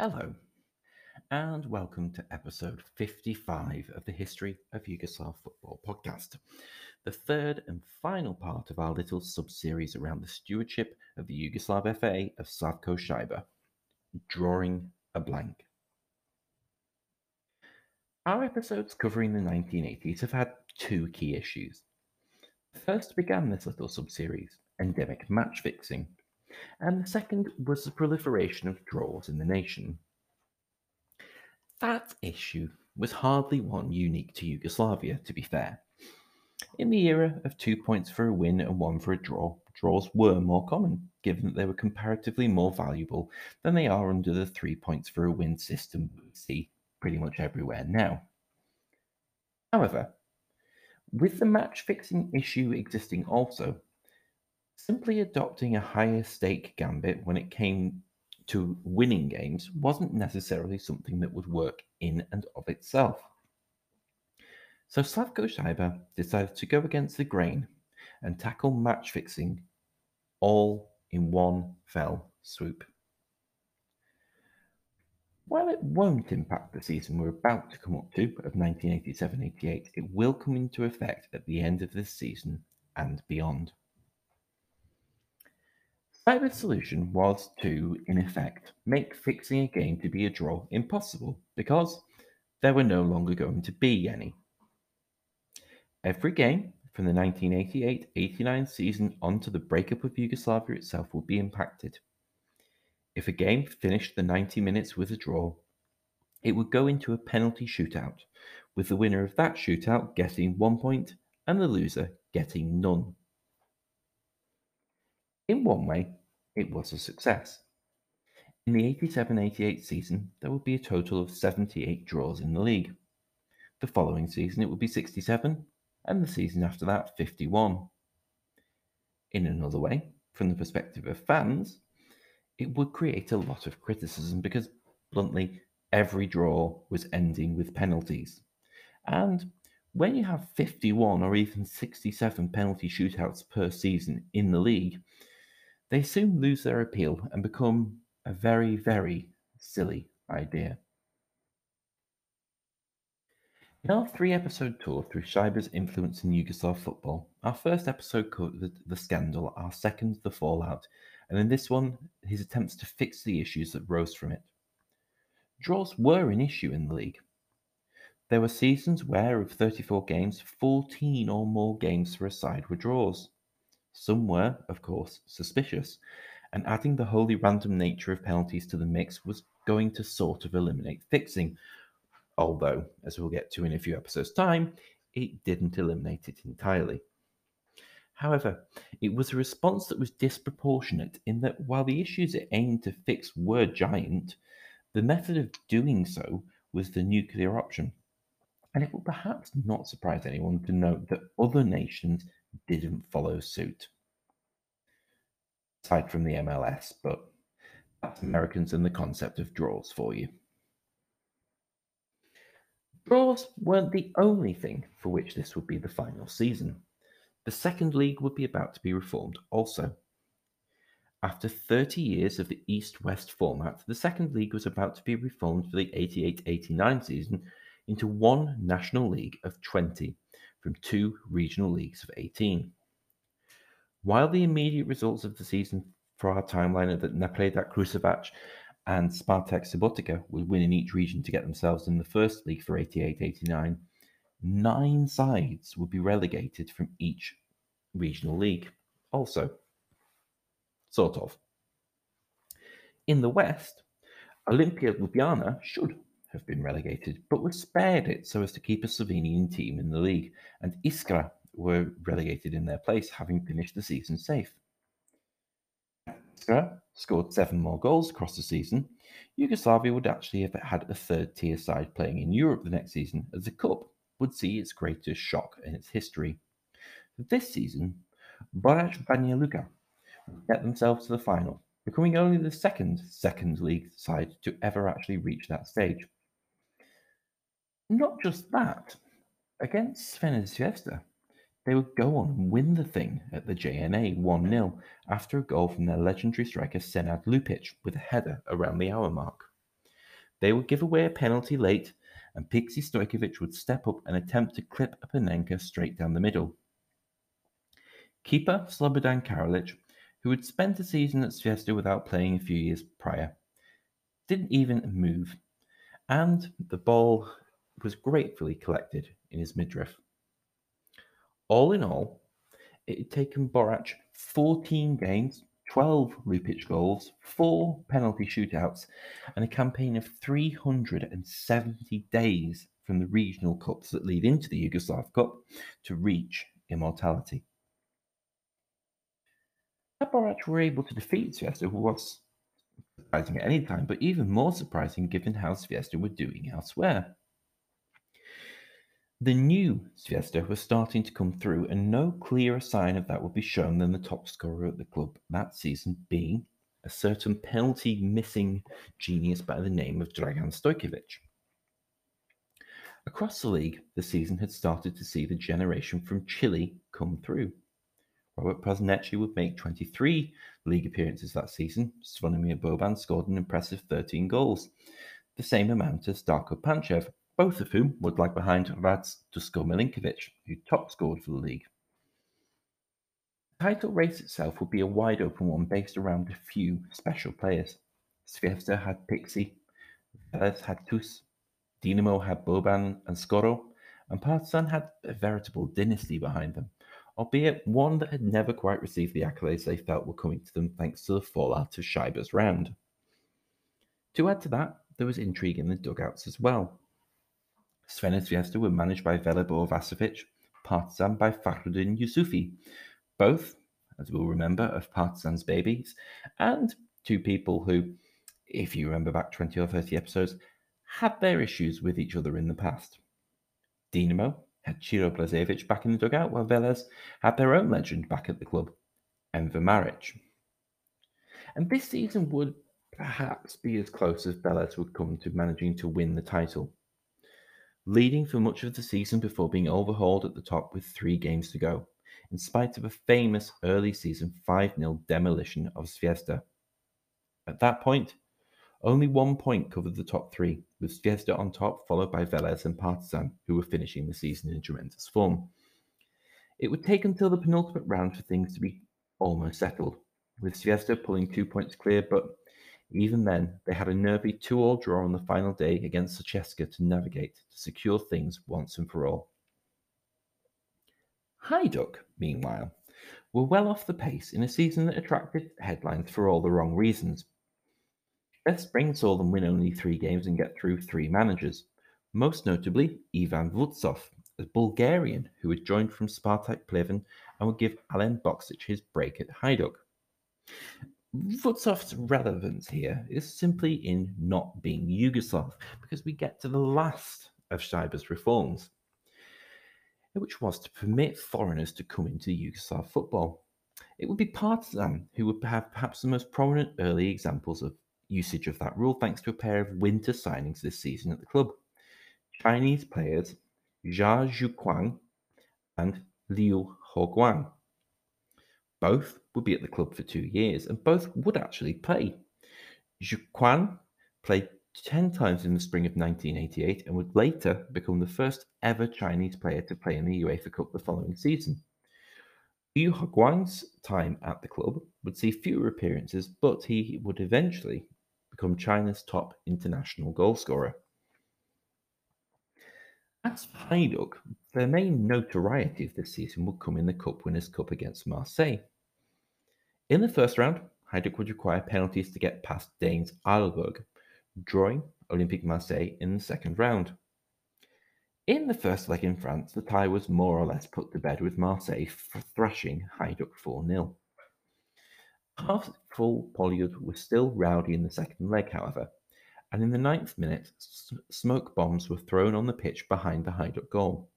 Hello, and welcome to episode 55 of the History of Yugoslav Football podcast, the third and final part of our little sub series around the stewardship of the Yugoslav FA of Slavko Sajber, Drawing a Blank. Our episodes covering the 1980s have had two key issues. The first began this little sub series, endemic match fixing, and the second was the proliferation of draws in the nation. That issue was hardly one unique to Yugoslavia, to be fair. In the era of two points for a win and one for a draw, draws were more common, given that they were comparatively more valuable than they are under the three points for a win system we see pretty much everywhere now. However, with the match fixing issue existing also, simply adopting a higher stake gambit when it came to winning games wasn't necessarily something that would work in and of itself. So Slavko Sajber decided to go against the grain and tackle match fixing all in one fell swoop. While it won't impact the season we're about to come up to of 1987-88, it will come into effect at the end of this season and beyond. Sajber's solution was to, in effect, make fixing a game to be a draw impossible because there were no longer going to be any. Every game from the 1988 89 season on to the breakup of Yugoslavia itself would be impacted. If a game finished the 90 minutes with a draw, it would go into a penalty shootout, with the winner of that shootout getting one point and the loser getting none. In one way, it was a success. In the 87 88 season, there would be a total of 78 draws in the league. The following season, it would be 67, and the season after that, 51. In another way, from the perspective of fans, it would create a lot of criticism because, bluntly, every draw was ending with penalties. And when you have 51 or even 67 penalty shootouts per season in the league, they soon lose their appeal and become a very, very silly idea. In our three episode tour through Sajber's influence in Yugoslav football, our first episode covered the scandal, our second, the fallout, and in this one, his attempts to fix the issues that rose from it. Draws were an issue in the league. There were seasons where, of 34 games, 14 or more games for a side were draws. Some were, of course, suspicious, and adding the wholly random nature of penalties to the mix was going to sort of eliminate fixing, although, as we'll get to in a few episodes' time, it didn't eliminate it entirely. However, it was a response that was disproportionate in that while the issues it aimed to fix were giant, the method of doing so was the nuclear option. And it will perhaps not surprise anyone to note that other nations didn't follow suit. Aside from the MLS, but that's Americans and the concept of draws for you. Draws weren't the only thing for which this would be the final season. The second league would be about to be reformed also. After 30 years of the East West format, the second league was about to be reformed for the 88 89 season into one national league of 20 from two regional leagues of 18. While the immediate results of the season for our timeline are that Napredak Kruševac and Spartak Subotica would win in each region to get themselves in the first league for 88 89, nine sides would be relegated from each regional league. Also, sort of. In the West, Olimpija Ljubljana should relegated, but was spared it so as to keep a Slovenian team in the league, and Iskra were relegated in their place, having finished the season safe. Iskra scored seven more goals across the season. Yugoslavia would actually have had a third tier side playing in Europe the next season, as the Cup would see its greatest shock in its history. This season, Borac Banja Luka get themselves to the final, becoming only the second second league side to ever actually reach that stage. Not just that, against Zvezda, they would go on and win the thing at the JNA 1 0 after a goal from their legendary striker Senad Lupic with a header around the hour mark. They would give away a penalty late, and Pixie Stojkovic would step up and attempt to clip a Panenka straight down the middle. Keeper Slobodan Karalic, who had spent a season at Zvezda without playing a few years prior, didn't even move, and the ball was gratefully collected in his midriff. All in all, it had taken Borac 14 games, 12 Lupic goals, four penalty shootouts, and a campaign of 370 days from the regional cups that lead into the Yugoslav Cup to reach immortality. That Borac were able to defeat who was surprising at any time, but even more surprising given how Zvezda were doing elsewhere. The new Zvezda was starting to come through, and no clearer sign of that would be shown than the top scorer at the club that season being a certain penalty missing genius by the name of Dragan Stojkovic. Across the league, the season had started to see the generation from Chile come through. Robert Prosinecki would make 23 league appearances that season. Zvonimir Boban scored an impressive 13 goals, the same amount as Darko Panchev, both of whom would lag behind Rad Dusko Milinkovic, who top scored for the league. The title race itself would be a wide open one based around a few special players. Zvezda had Pixie, Velez had Tus, Dinamo had Boban and Skoro, and Partizan had a veritable dynasty behind them, albeit one that had never quite received the accolades they felt were coming to them thanks to the fallout of Sajber's round. To add to that, there was intrigue in the dugouts as well. Crvena Zvezda were managed by Velibor Vasovic, Partizan by Fahrudin Jusufi, both, as we'll remember, of Partizan's babies, and two people who, if you remember back 20 or 30 episodes, had their issues with each other in the past. Dinamo had Ciro Blazevic back in the dugout, while Velez had their own legend back at the club, Enver Maric. And this season would perhaps be as close as Velez would come to managing to win the title leading for much of the season before being overhauled at the top with three games to go, in spite of a famous early season 5 0 demolition of Zvezda. At that point, only one point covered the top three, with Zvezda on top, followed by Velez and Partizan, who were finishing the season in tremendous form. It would take until the penultimate round for things to be almost settled, with Zvezda pulling two points clear, but even then, they had a nervy two-all draw on the final day against Sutjeska to navigate to secure things once and for all. Hajduk, meanwhile, were well off the pace in a season that attracted headlines for all the wrong reasons. Their spring saw them win only three games and get through three managers, most notably Ivan Vutsov, a Bulgarian who had joined from Spartak Pleven and would give Alen Boksic his break at Hajduk. Vutsov's relevance here is simply in not being Yugoslav, because we get to the last of Sajber's reforms, which was to permit foreigners to come into Yugoslav football. It would be Partizan who would have perhaps the most prominent early examples of usage of that rule, thanks to a pair of winter signings this season at the club. Chinese players Jia Xiuquan and Liu Haiguang. Both would be at the club for two years, and both would actually play. Xiuquan played 10 times in the spring of 1988 and would later become the first ever Chinese player to play in the UEFA Cup the following season. Liu Haiguang's time at the club would see fewer appearances, but he would eventually become China's top international goalscorer. As Hajduk, their main notoriety of this season would come in the Cup Winners' Cup against Marseille. In the first round, Hajduk would require penalties to get past Danes Aalborg, drawing Olympique Marseille in the second round. In the first leg in France, the tie was more or less put to bed with Marseille thrashing Hajduk 4 0. Half full Poljud was still rowdy in the second leg, however, and in the ninth minute, smoke bombs were thrown on the pitch behind the Hajduk goal.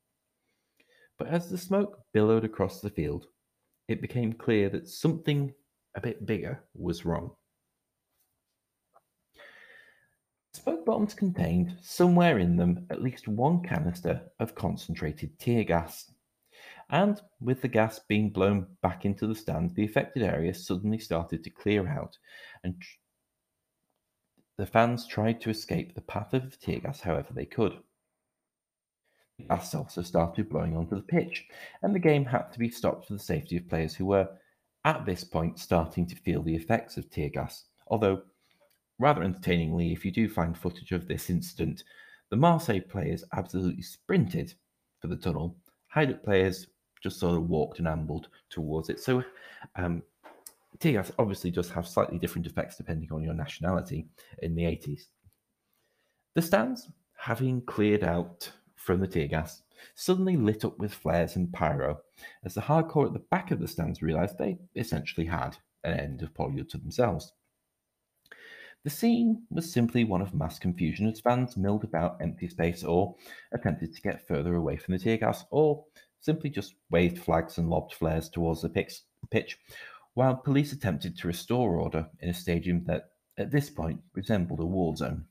But as the smoke billowed across the field, it became clear that something a bit bigger was wrong. Smoke bombs contained, somewhere in them, at least one canister of concentrated tear gas. And with the gas being blown back into the stand, the affected area suddenly started to clear out, and The fans tried to escape the path of the tear gas however they could. The gas also started blowing onto the pitch, and the game had to be stopped for the safety of players who were, at this point, starting to feel the effects of tear gas. Although, rather entertainingly, if you do find footage of this incident, the Marseille players absolutely sprinted for the tunnel. Hajduk players just sort of walked and ambled towards it. So, um, gas obviously does have slightly different effects depending on your nationality in the 80s. The stands, having cleared out from the tear gas, suddenly lit up with flares and pyro as the hardcore at the back of the stands realised they essentially had an end of Poljud to themselves. The scene was simply one of mass confusion as fans milled about empty space or attempted to get further away from the tear gas or simply just waved flags and lobbed flares towards the pitch, while police attempted to restore order in a stadium that, at this point, resembled a war zone.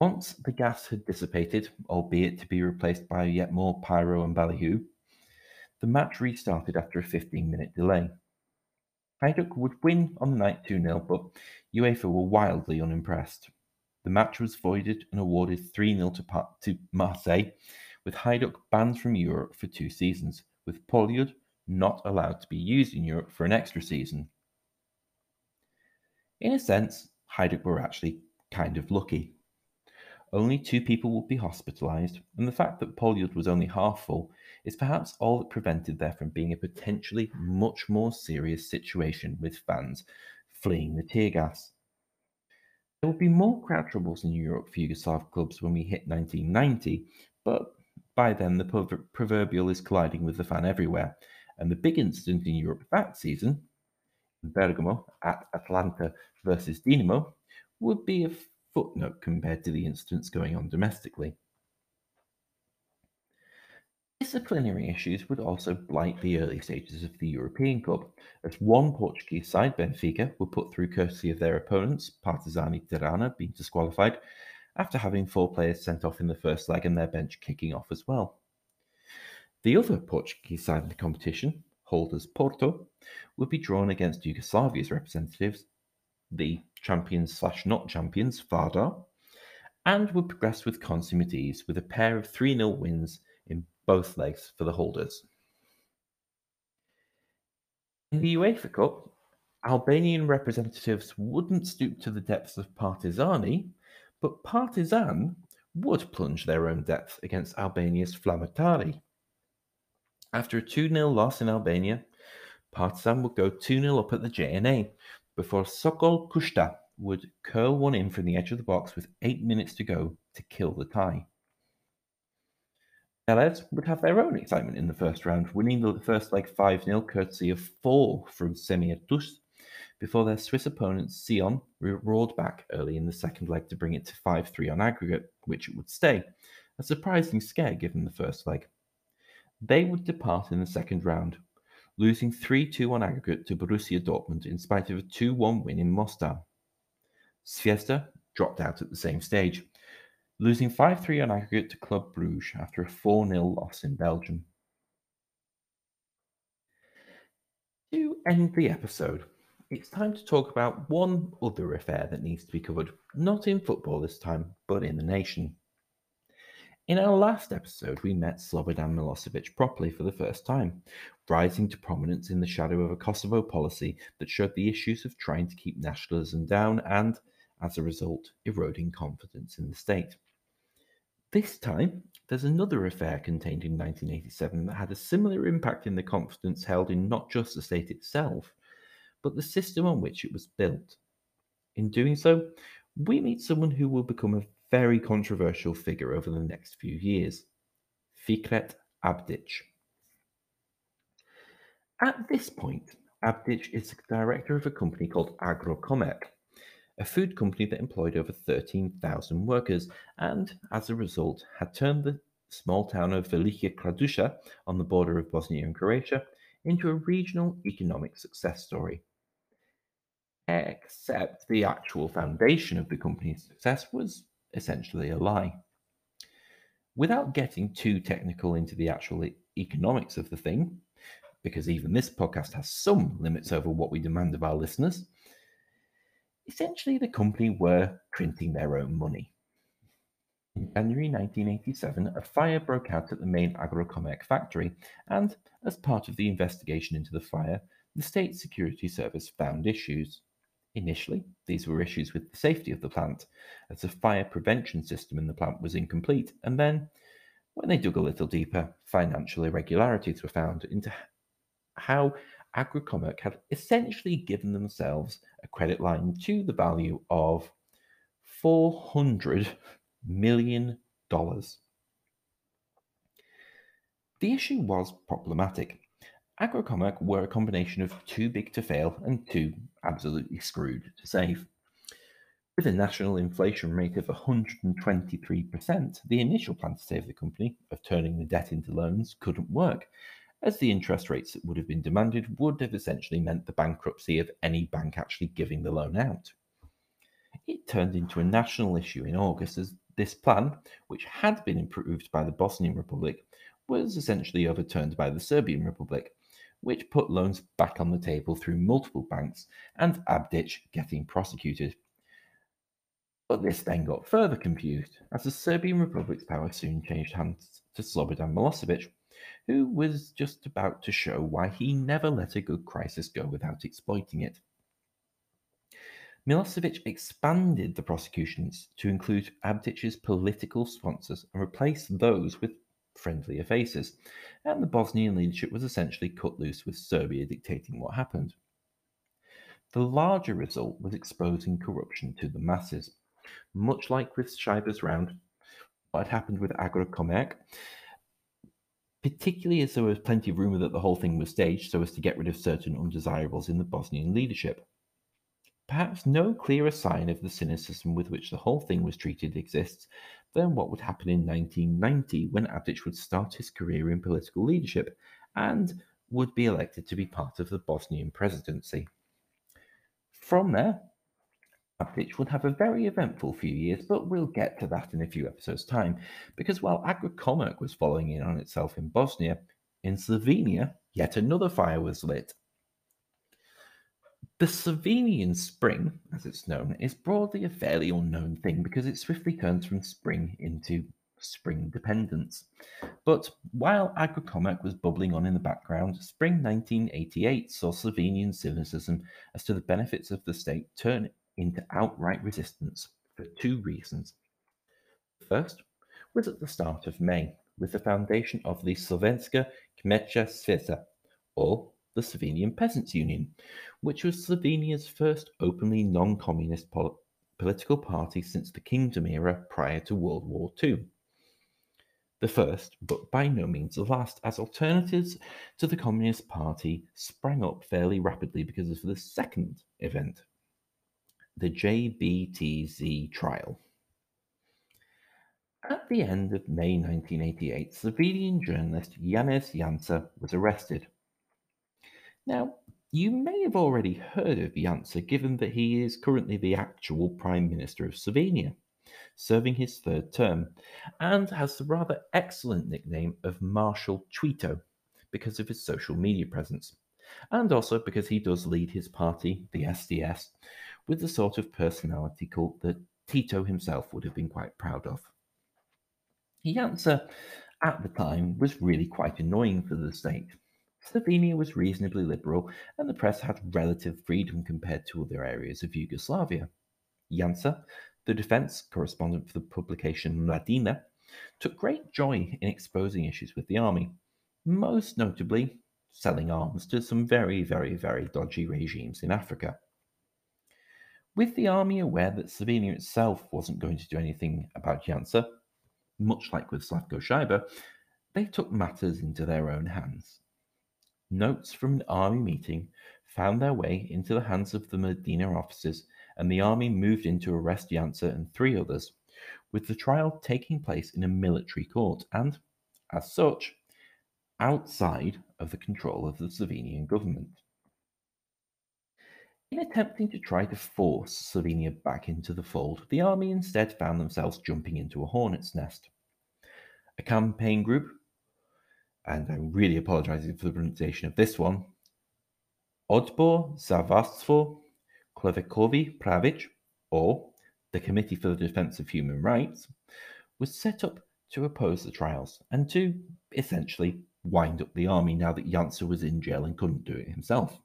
Once the gas had dissipated, albeit to be replaced by yet more pyro and ballyhoo, the match restarted after a 15 minute delay. Hajduk would win on the night 2 0, but UEFA were wildly unimpressed. The match was voided and awarded 3 0 to, to Marseille, with Hajduk banned from Europe for two seasons, with Poljud not allowed to be used in Europe for an extra season. In a sense, Hajduk were actually kind of lucky. Only two people would be hospitalised, and the fact that Poljud was only half full is perhaps all that prevented there from being a potentially much more serious situation with fans fleeing the tear gas. There would be more crowd troubles in Europe for Yugoslav clubs when we hit 1990, but by then the proverbial is colliding with the fan everywhere, and the big incident in Europe that season, in Bergamo at Atalanta versus Dinamo, would be a footnote compared to the incidents going on domestically. Disciplinary issues would also blight the early stages of the European Cup, as one Portuguese side, Benfica, were put through courtesy of their opponents, Partizani Tirana, being disqualified, after having four players sent off in the first leg and their bench kicking off as well. The other Portuguese side in the competition, holders Porto, would be drawn against Yugoslavia's representatives, the champions slash not champions, Vardar, and would progress with consummate ease with a pair of 3 0 wins in both legs for the holders. In the UEFA Cup, Albanian representatives wouldn't stoop to the depths of Partizani, but Partizan would plunge their own depth against Albania's Flamurtari. After a 2 0 loss in Albania, Partizan would go 2 0 up at the JNA before Sokol Kushta would curl one in from the edge of the box with eight minutes to go to kill the tie. Velez would have their own excitement in the first round, winning the first leg 5 0 courtesy of four from Semir Tuce before their Swiss opponent Sion roared back early in the second leg to bring it to 5 3 on aggregate, which it would stay. A surprising scare given the first leg. They would depart in the second round, losing 3 2 on aggregate to Borussia Dortmund in spite of a 2 1 win in Mostar. Zvezda dropped out at the same stage, losing 5 3 on aggregate to Club Bruges after a 4 0 loss in Belgium. To end the episode, it's time to talk about one other affair that needs to be covered, not in football this time, but in the nation. In our last episode, we met Slobodan Milosevic properly for the first time, rising to prominence in the shadow of a Kosovo policy that showed the issues of trying to keep nationalism down and, as a result, eroding confidence in the state. This time, there's another affair contained in 1987 that had a similar impact in the confidence held in not just the state itself, but the system on which it was built. In doing so, we meet someone who will become a very controversial figure over the next few years Fikret Abdic. At this point, Abdic is the director of a company called Agrokomerc, a food company that employed over 13,000 workers and, as a result, had turned the small town of Velika Kladuša on the border of Bosnia and Croatia into a regional economic success story. Except the actual foundation of the company's success was essentially a lie. Without getting too technical into the actual economics of the thing, because even this podcast has some limits over what we demand of our listeners, essentially the company were printing their own money. In January 1987, a fire broke out at the main Agrokomerc factory, and as part of the investigation into the fire, the State Security Service found issues. Initially, these were issues with the safety of the plant, as the fire prevention system in the plant was incomplete, and then, when they dug a little deeper, financial irregularities were found into how Agrokomerc had essentially given themselves a credit line to the value of 400 million dollars. The issue was problematic. Agrokomerc were a combination of too big to fail and too absolutely screwed to save. With a national inflation rate of 123%, the initial plan to save the company of turning the debt into loans couldn't work, as the interest rates that would have been demanded would have essentially meant the bankruptcy of any bank actually giving the loan out. It turned into a national issue in August as this plan, which had been approved by the Bosnian Republic, was essentially overturned by the Serbian Republic, which put loans back on the table through multiple banks and Abdic getting prosecuted. But this then got further confused as the Serbian Republic's power soon changed hands to Slobodan Milosevic, who was just about to show why he never let a good crisis go without exploiting it. Milosevic expanded the prosecutions to include Abdic's political sponsors and replaced those with friendlier faces, and the Bosnian leadership was essentially cut loose with Serbia dictating what happened. The larger result was exposing corruption to the masses. Much like with Sajber's round, what happened with Agrokomerc, particularly as there was plenty of rumour that the whole thing was staged so as to get rid of certain undesirables in the Bosnian leadership. Perhaps no clearer sign of the cynicism with which the whole thing was treated exists than what would happen in 1990 when Abdic would start his career in political leadership and would be elected to be part of the Bosnian presidency. From there, Abdic would have a very eventful few years, but we'll get to that in a few episodes' time, because while Agrokomerc was following in on itself in Bosnia, in Slovenia, yet another fire was lit. The Slovenian spring, as it's known, is broadly a fairly unknown thing because it swiftly turns from spring into spring dependence. But while Agrokomerc was bubbling on in the background, spring 1988 saw Slovenian cynicism as to the benefits of the state turn into outright resistance for two reasons. The first was at the start of May, with the foundation of the Slovenska Kmečka Zveza, or the Slovenian Peasants' Union, which was Slovenia's first openly non communist pol- political party since the kingdom era prior to World War II. The first, but by no means the last, as alternatives to the Communist Party sprang up fairly rapidly because of the second event, the JBTZ trial. At the end of May 1988, Slovenian journalist Janez Janša was arrested now, you may have already heard of Janša given that he is currently the actual Prime Minister of Slovenia, serving his third term, and has the rather excellent nickname of Marshal Twitter because of his social media presence, and also because he does lead his party, the SDS, with the sort of personality cult that Tito himself would have been quite proud of. Janša, at the time, was really quite annoying for the state Slovenia was reasonably liberal, and the press had relative freedom compared to other areas of Yugoslavia. Janša, the defense correspondent for the publication Mladina, took great joy in exposing issues with the army, most notably selling arms to some very, very, very dodgy regimes in Africa. With the army aware that Slovenia itself wasn't going to do anything about Janša, much like with Slavko Sajber, they took matters into their own hands. Notes from an army meeting found their way into the hands of the Mladina officers, and the army moved in to arrest Janša and three others, with the trial taking place in a military court and, as such, outside of the control of the Slovenian government. In attempting to try to force Slovenia back into the fold, the army instead found themselves jumping into a hornet's nest. A campaign group and I'm really apologizing for the pronunciation of this one. Odbor za Varstvo Klevekovi Pravic, or the Committee for the Defense of Human Rights, was set up to oppose the trials and to essentially wind up the army now that Janša was in jail and couldn't do it himself.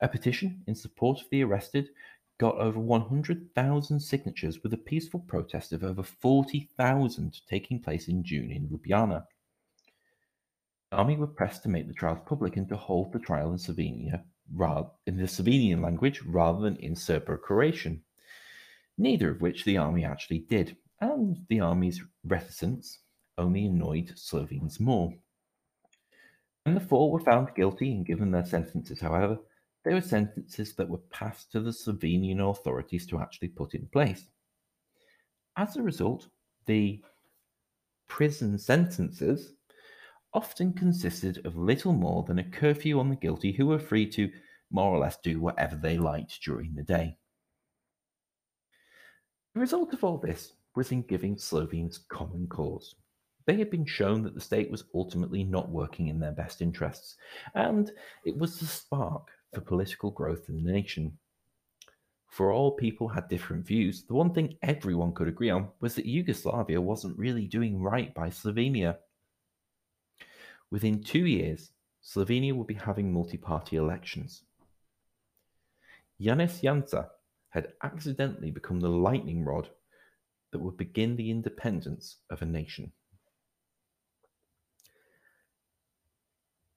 A petition in support of the arrested got over 100,000 signatures with a peaceful protest of over 40,000 taking place in June in Ljubljana. The army were pressed to make the trials public and to hold the trial in Slovenia in the Slovenian language rather than in Serbo-Croatian, neither of which the army actually did, and the army's reticence only annoyed Slovenes more. When the four were found guilty and given their sentences, however, they were sentences that were passed to the Slovenian authorities to actually put in place. As a result, the prison sentences often consisted of little more than a curfew on the guilty who were free to more or less do whatever they liked during the day. The result of all this was in giving Slovenes common cause. They had been shown that the state was ultimately not working in their best interests, and it was the spark for political growth in the nation. For all people had different views, the one thing everyone could agree on was that Yugoslavia wasn't really doing right by Slovenia. Within two years, Slovenia will be having multi party elections. Janez Janša had accidentally become the lightning rod that would begin the independence of a nation.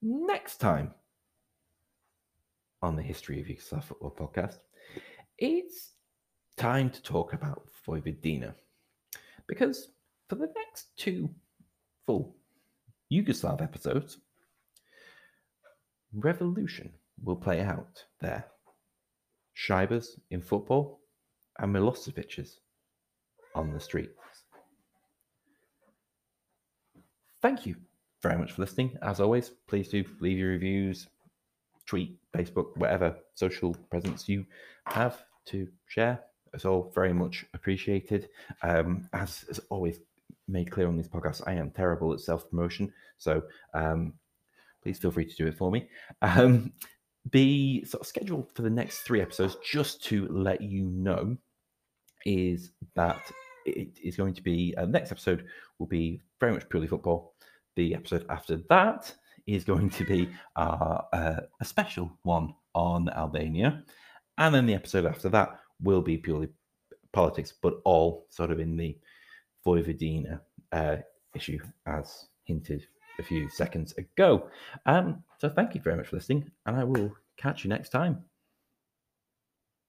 Next time on the History of Yugoslav Football podcast, it's time to talk about Vojvodina. Because for the next two full Yugoslav episodes, revolution will play out there. Sajber's in football and Milosevic's on the streets. Thank you very much for listening. As always, please do leave your reviews, tweet, Facebook, whatever social presence you have to share. It's all very much appreciated. Um, as, as always made clear on this podcast, I am terrible at self promotion. So um, please feel free to do it for me. Um, the sort of schedule for the next three episodes, just to let you know, is that it is going to be uh, next episode will be very much purely football. The episode after that is going to be uh, uh, a special one on Albania. And then the episode after that will be purely politics, but all sort of in the Vojvodina uh, issue, as hinted a few seconds ago. Um, so thank you very much for listening, and I will catch you next time.